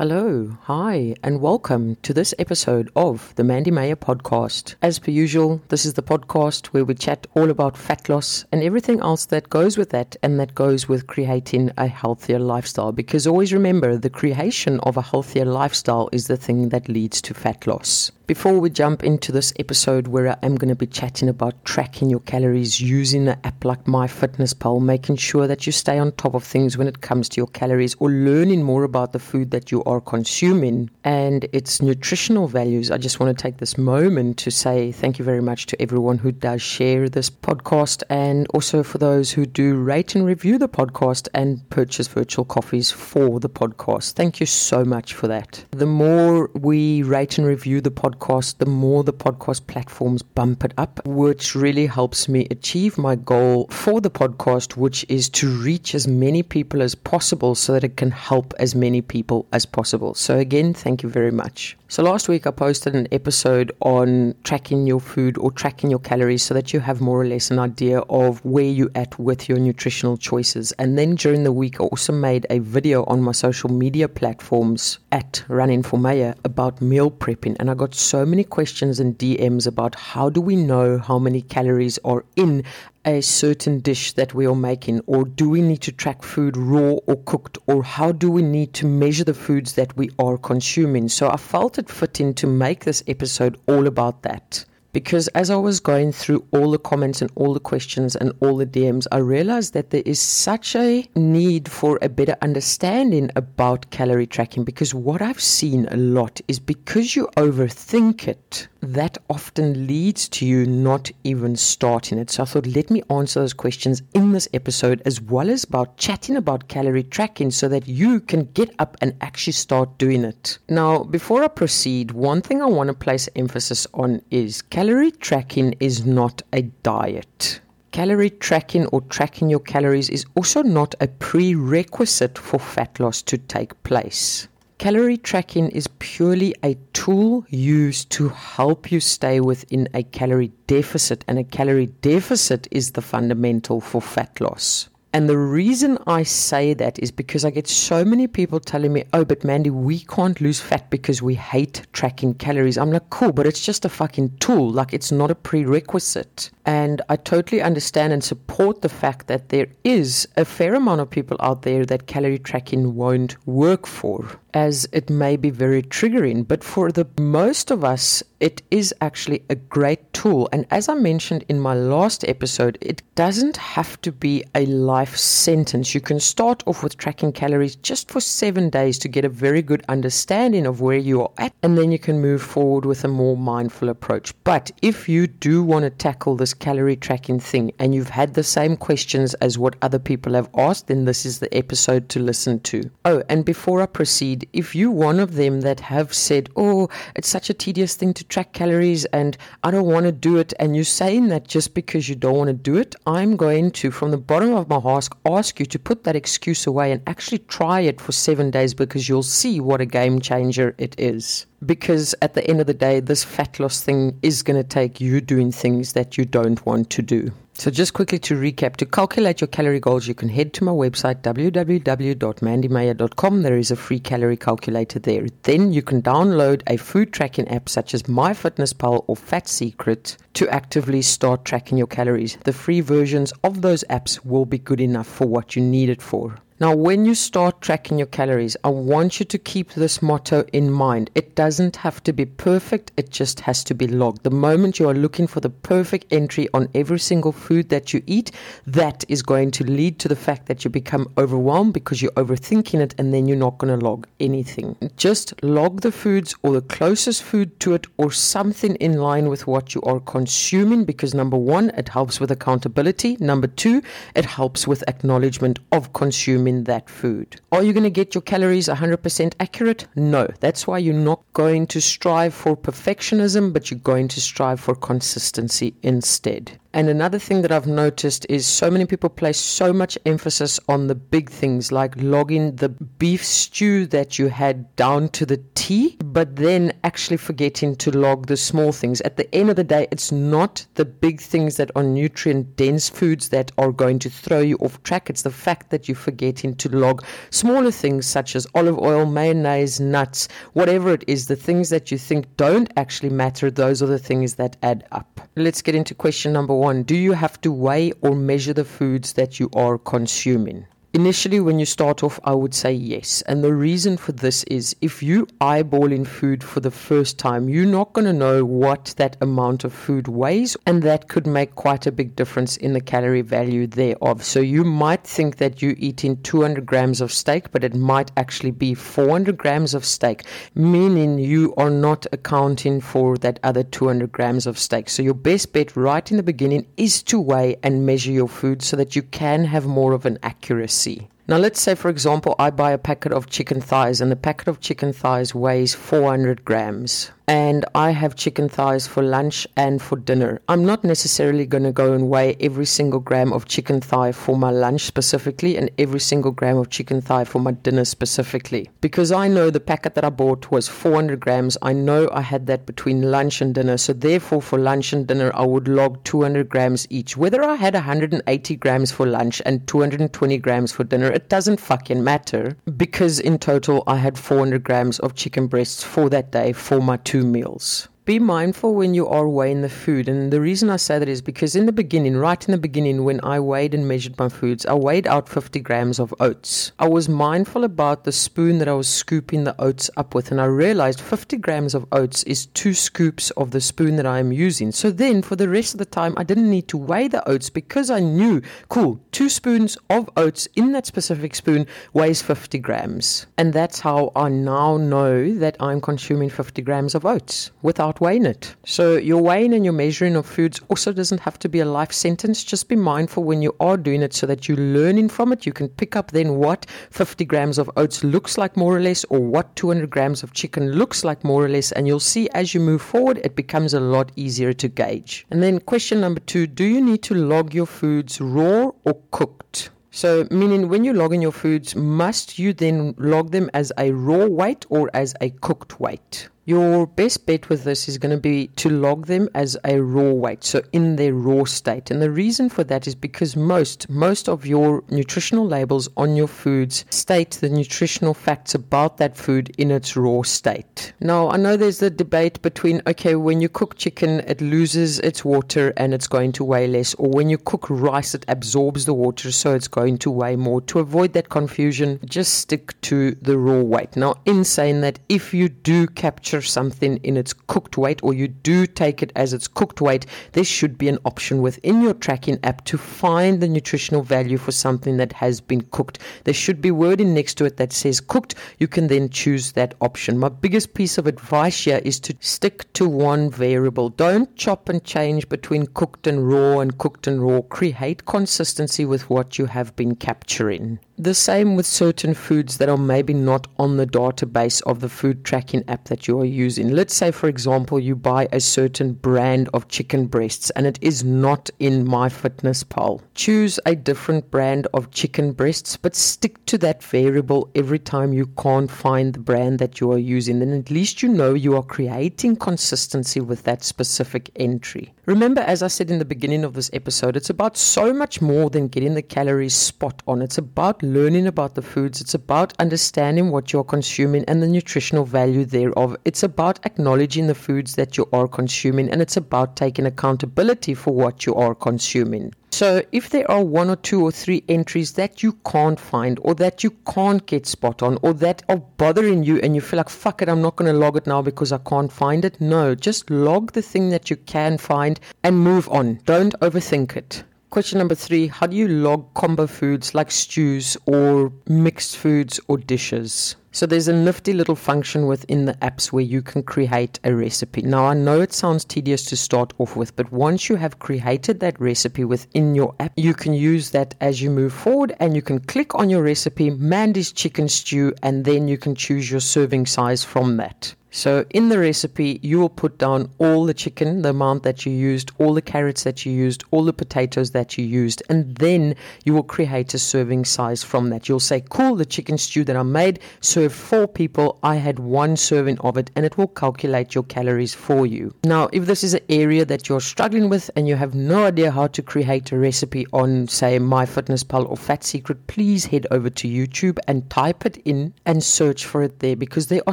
Hello, hi, and welcome to this episode of the Mandy Meyer podcast. As per usual, this is the podcast where we chat all about fat loss and everything else that goes with that and that goes with creating a healthier lifestyle. Because always remember, the creation of a healthier lifestyle is the thing that leads to fat loss. Before we jump into this episode where I am going to be chatting about tracking your calories using an app like MyFitnessPal, making sure that you stay on top of things when it comes to your calories or learning more about the food that you are consuming and its nutritional values, I just want to take this moment to say thank you very much to everyone who does share this podcast and also for those who do rate and review the podcast and purchase virtual coffees for the podcast. Thank you so much for that. The more we rate and review the podcast, podcast, the more the podcast platforms bump it up, which really helps me achieve my goal for the podcast, which is to reach as many people as possible so that it can help as many people as possible. So, again, thank you very much. So last week I posted an episode on tracking your food or tracking your calories so that you have more or less an idea of where you're at with your nutritional choices. And then during the week I also made a video on my social media platforms at Running for Mayor about meal prepping. And I got many questions and DMs about how do we know how many calories are in a certain dish that we are making, or do we need to track food raw or cooked, or how do we need to measure the foods that we are consuming? So I felt it fitting to make this episode all about that. Because as I was going through all the comments and all the questions and all the DMs, I realized that there is such a need for a better understanding about calorie tracking. Because what I've seen a lot is because you overthink it, that often leads to you not even starting it. So I thought, let me answer those questions in this episode, as well as about chatting about calorie tracking so that you can get up and actually start doing it. Now, before I proceed, one thing I want to place emphasis on is calorie tracking is not a diet. Calorie tracking or tracking your calories is also not a prerequisite for fat loss to take place. Calorie tracking is purely a tool used to help you stay within a calorie deficit, and a calorie deficit is the fundamental for fat loss. And the reason I say that is because I get so many people telling me, oh, but Mandy, we can't lose fat because we hate tracking calories. I'm like, cool, but it's just a fucking tool. Like, it's not a prerequisite. And I totally understand and support the fact that there is a fair amount of people out there that calorie tracking won't work for, as it may be very triggering. But for the most of us, it is actually a great tool. And as I mentioned in my last episode, it doesn't have to be a life sentence. You can start off with tracking calories just for seven days to get a very good understanding of where you are at, and then you can move forward with a more mindful approach. But if you do want to tackle this calorie tracking thing and you've had the same questions as what other people have asked, then this is the episode to listen to. Oh, and before I proceed, if you're one of them that have said, oh, it's such a tedious thing to track calories and I don't want to do it, and you're saying that just because you don't want to do it, I'm going to, from the bottom of my heart, ask you to put that excuse away and actually try it for seven days because you'll see what a game changer it is because at the end of the day, this fat loss thing is going to take you doing things that you don't want to do. So, just quickly to recap, to calculate your calorie goals, you can head to my website www.mandymeyer.com. There is a free calorie calculator there. Then you can download a food tracking app such as MyFitnessPal or Fat Secret to actively start tracking your calories. The free versions of those apps will be good enough for what you need it for. Now, when you start tracking your calories, I want you to keep this motto in mind. It doesn't have to be perfect, it just has to be logged. The moment you are looking for the perfect entry on every single food that you eat, that is going to lead to the fact that you become overwhelmed because you're overthinking it and then you're not going to log anything. Just log the foods or the closest food to it or something in line with what you are consuming because number one, it helps with accountability. Number two, it helps with acknowledgement of consuming in that food. Are you going to get your calories 100% accurate? No. That's why you're not going to strive for perfectionism, but you're going to strive for consistency instead. And another thing that I've noticed is so many people place so much emphasis on the big things like logging the beef stew that you had down to the T, but then actually forgetting to log the small things. At the end of the day, it's not the big things that are nutrient dense foods that are going to throw you off track. It's the fact that you're forgetting to log smaller things such as olive oil, mayonnaise, nuts, whatever it is, the things that you think don't actually matter, those are the things that add up. Let's get into question number one Do you have to weigh or measure the foods that you are consuming? Initially, when you start off, I would say yes. And the reason for this is if you eyeballing food for the first time, you're not going to know what that amount of food weighs, and that could make quite a big difference in the calorie value thereof. So you might think that you're eating 200 grams of steak, but it might actually be 400 grams of steak, meaning you are not accounting for that other 200 grams of steak. So your best bet right in the beginning is to weigh and measure your food so that you can have more of an accuracy see. Now, let's say, for example, I buy a packet of chicken thighs, and the packet of chicken thighs weighs 400 grams and I have chicken thighs for lunch and for dinner. I'm not necessarily going to go and weigh every single gram of chicken thigh for my lunch specifically and every single gram of chicken thigh for my dinner specifically because I know the packet that I bought was 400 grams. I know I had that between lunch and dinner, so therefore for lunch and dinner I would log 200 grams each. Whether I had 180 grams for lunch and 220 grams for dinner, it doesn't fucking matter because in total I had 400 grams of chicken breasts for that day for my two meals be mindful when you are weighing the food. And the reason I say that is because in the beginning, right in the beginning, when I weighed and measured my foods, I weighed out 50 grams of oats. I was mindful about the spoon that I was scooping the oats up with, and I realized 50 grams of oats is two scoops of the spoon that I am using. So then, for the rest of the time, I didn't need to weigh the oats because I knew, cool, two spoons of oats in that specific spoon weighs 50 grams. And that's how I now know that I'm consuming 50 grams of oats without weighing it. So your weighing and your measuring of foods also doesn't have to be a life sentence. Just be mindful when you are doing it so that you're learning from it. You can pick up then what 50 grams of oats looks like more or less, or what 200 grams of chicken looks like more or less. And you'll see as you move forward, it becomes a lot easier to gauge. And then question number two, do you need to log your foods raw or cooked? So, meaning when you log in your foods, must you then log them as a raw weight or as a cooked weight? Your best bet with this is going to be to log them as a raw weight, so in their raw state. And the reason for that is because most most of your nutritional labels on your foods state the nutritional facts about that food in its raw state. Now, I know there's the debate between okay, when you cook chicken, it loses its water and it's going to weigh less, or when you cook rice, it absorbs the water, so it's going to weigh more. To avoid that confusion, just stick to the raw weight. Now, in saying that, if you do capture measure something in its cooked weight or you do take it as its cooked weight, there should be an option within your tracking app to find the nutritional value for something that has been cooked. There should be wording next to it that says cooked. You can then choose that option. My biggest piece of advice here is to stick to one variable. Don't chop and change between cooked and raw and cooked and raw. Create consistency with what you have been capturing. The same with certain foods that are maybe not on the database of the food tracking app that you are using. Let's say, for example, you buy a certain brand of chicken breasts and it is not in MyFitnessPal. Choose a different brand of chicken breasts, but stick to that variable every time you can't find the brand that you are using. Then at least you know you are creating consistency with that specific entry. Remember, as I said in the beginning of this episode, it's about so much more than getting the calories spot on. It's about learning about the foods, it's about understanding what you're consuming and the nutritional value thereof. It's about acknowledging the foods that you are consuming, and it's about taking accountability for what you are consuming. So, if there are one or two or three entries that you can't find, or that you can't get spot on, or that are bothering you, and you feel like, fuck it, I'm not going to log it now because I can't find it, no, just log the thing that you can find and move on. Don't overthink it. Question number three How do you log combo foods like stews or mixed foods or dishes? So there's a nifty little function within the apps where you can create a recipe. Now I know it sounds tedious to start off with, but once you have created that recipe within your app, you can use that as you move forward and you can click on your recipe, Mandy's chicken stew, and then you can choose your serving size from that. So, in the recipe, you will put down all the chicken, the amount that you used, all the carrots that you used, all the potatoes that you used, and then you will create a serving size from that. You'll say, Cool, the chicken stew that I made served four people. I had one serving of it, and it will calculate your calories for you. Now, if this is an area that you're struggling with and you have no idea how to create a recipe on, say, MyFitnessPal or Fat Secret, please head over to YouTube and type it in and search for it there because there are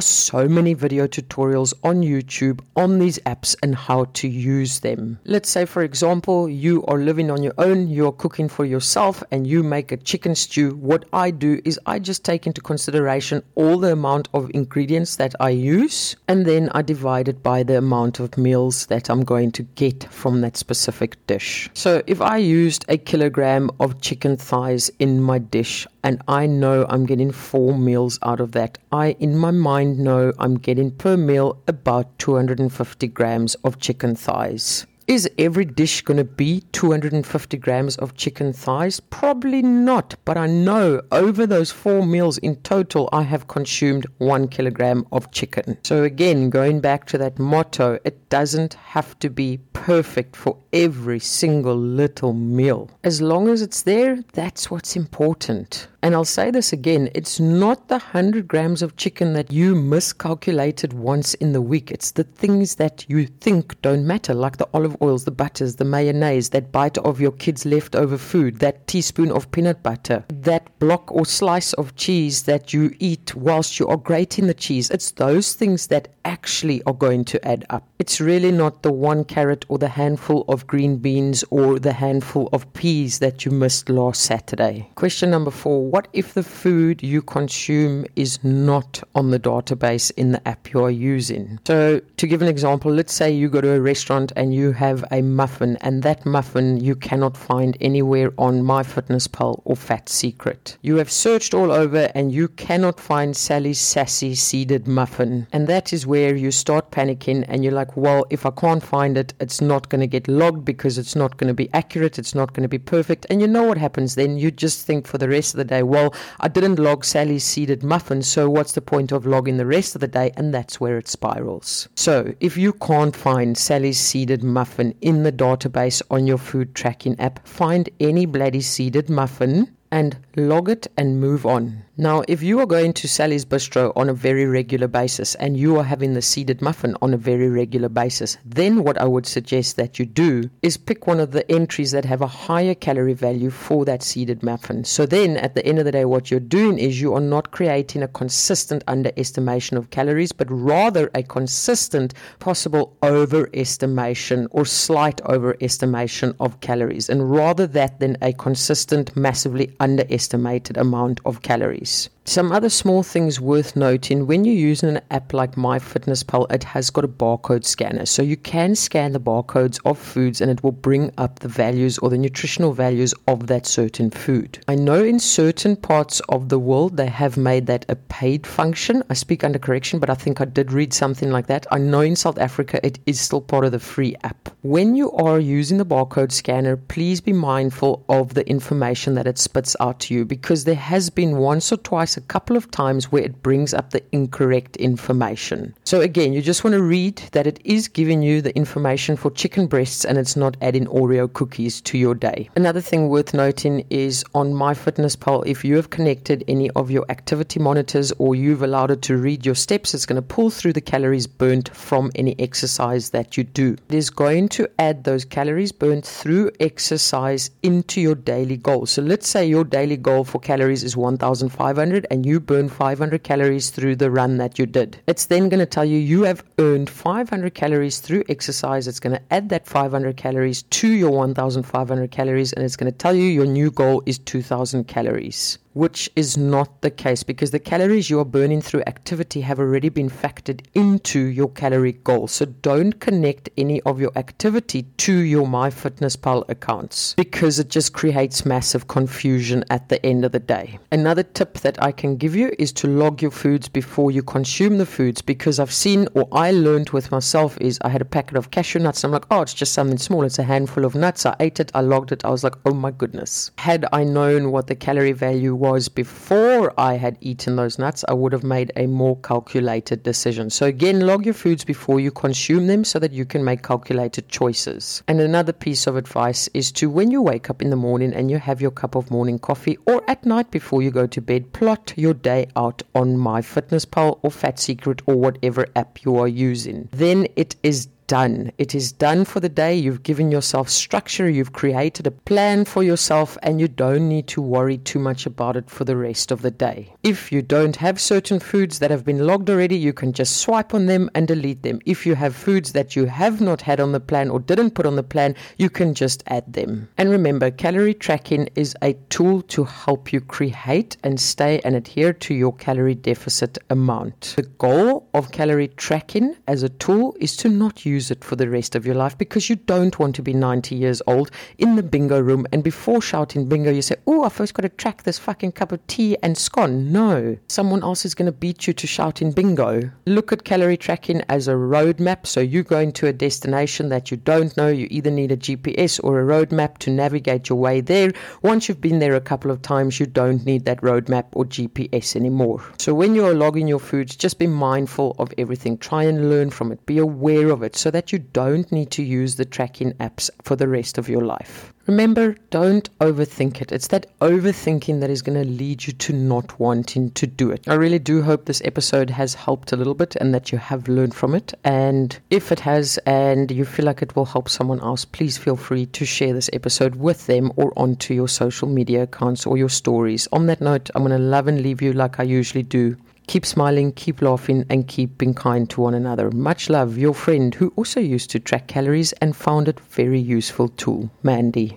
so many video tutorials on YouTube on these apps and how to use them. Let's say, for example, you are living on your own, you're cooking for yourself, and you make a chicken stew. What I do is I just take into consideration all the amount of ingredients that I use, and then I divide it by the amount of meals that I'm going to get from that specific dish. So if I used a kilogram of chicken thighs in my dish, and I know I'm getting four meals out of that. I, in my mind, know I'm getting per meal about 250 grams of chicken thighs. Is every dish going to be 250 grams of chicken thighs? Probably not, but I know over those four meals in total, I have consumed one kilogram of chicken. So, again, going back to that motto, it doesn't have to be perfect for every single little meal. As long as it's there, that's what's important. And I'll say this again it's not the 100 grams of chicken that you miscalculated once in the week. It's the things that you think don't matter, like the olive oils, the butters, the mayonnaise, that bite of your kid's leftover food, that teaspoon of peanut butter, that block or slice of cheese that you eat whilst you are grating the cheese. It's those things that actually are going to add up. It's really not the one carrot or the handful of green beans or the handful of peas that you missed last Saturday. Question number four What if the food you consume is not on the database in the app you are using? So, to give an example, let's say you go to a restaurant and you have a muffin, and that muffin you cannot find anywhere on MyFitnessPal or Fat Secret. You have searched all over and you cannot find Sally's Sassy Seeded Muffin, and that is where you start panicking and you're like, well, if I can't find it, it's not going to get logged because it's not going to be accurate, it's not going to be perfect. And you know what happens then? You just think for the rest of the day, well, I didn't log Sally's seeded muffin, so what's the point of logging the rest of the day? And that's where it spirals. So if you can't find Sally's seeded muffin in the database on your food tracking app, find any bloody seeded muffin and log it and move on. Now, if you are going to Sally's Bistro on a very regular basis and you are having the seeded muffin on a very regular basis, then what I would suggest that you do is pick one of the entries that have a higher calorie value for that seeded muffin. So then at the end of the day, what you're doing is you are not creating a consistent underestimation of calories, but rather a consistent possible overestimation or slight overestimation of calories. And rather that than a consistent, massively underestimated amount of calories peace. Some other small things worth noting when you're using an app like MyFitnessPal, it has got a barcode scanner. So you can scan the barcodes of foods and it will bring up the values or the nutritional values of that certain food. I know in certain parts of the world they have made that a paid function. I speak under correction, but I think I did read something like that. I know in South Africa it is still part of the free app. When you are using the barcode scanner, please be mindful of the information that it spits out to you because there has been once or twice a couple of times where it brings up the incorrect information. So again, you just want to read that it is giving you the information for chicken breasts and it's not adding Oreo cookies to your day. Another thing worth noting is on MyFitnessPal, if you have connected any of your activity monitors or you've allowed it to read your steps, it's going to pull through the calories burnt from any exercise that you do. It is going to add those calories burnt through exercise into your daily goal. So let's say your daily goal for calories is 1,500 and you burn 500 calories through the run that you did. It's then going to tell you you have earned 500 calories through exercise. It's going to add that 500 calories to your 1,500 calories and it's going to tell you your new goal is 2,000 calories which is not the case because the calories you are burning through activity have already been factored into your calorie goal. So don't connect any of your activity to your MyFitnessPal accounts because it just creates massive confusion at the end of the day. Another tip that I can give you is to log your foods before you consume the foods because I've seen or I learned with myself is I had a packet of cashew nuts I'm like, oh, it's just something small. It's a handful of nuts. I ate it, I logged it. I was like, oh my goodness. Had I known what the calorie value was, was before I had eaten those nuts, I would have made a more calculated decision. So, again, log your foods before you consume them so that you can make calculated choices. And another piece of advice is to when you wake up in the morning and you have your cup of morning coffee or at night before you go to bed, plot your day out on MyFitnessPal or Fat Secret or whatever app you are using. Then it is done. It is done for the day. You've given yourself structure, you've created a plan for yourself, and you don't need to worry too much about it for the rest of the day. If you don't have certain foods that have been logged already, you can just swipe on them and delete them. If you have foods that you have not had on the plan or didn't put on the plan, you can just add them. And remember, calorie tracking is a tool to help you create and stay and adhere to your calorie deficit amount. The goal of calorie tracking as a tool is to not use use it for the rest of your life because you don't want to be 90 years old in the bingo room and before shouting bingo, you say, Oh, I first got to track this fucking cup of tea and scone. No, someone else is going to beat you to shouting bingo. Look at calorie tracking as a roadmap. So you go into a destination that you don't know. You either need a GPS or a roadmap to navigate your way there. Once you've been there a couple of times, you don't need that roadmap or GPS anymore. So when you are logging your foods, just be mindful of everything. Try and learn from it. Be aware of it. So so that you don't need to use the tracking apps for the rest of your life. Remember, don't overthink it. It's that overthinking that is going to lead you to not wanting to do it. I really do hope this episode has helped a little bit and that you have learned from it. And if it has and you feel like it will help someone else, please feel free to share this episode with them or onto your social media accounts or your stories. On that note, I'm going to love and leave you like I usually do. Keep smiling, keep laughing, and keep being kind to one another. Much love, your friend who also used to track calories and found it very useful tool, Mandy.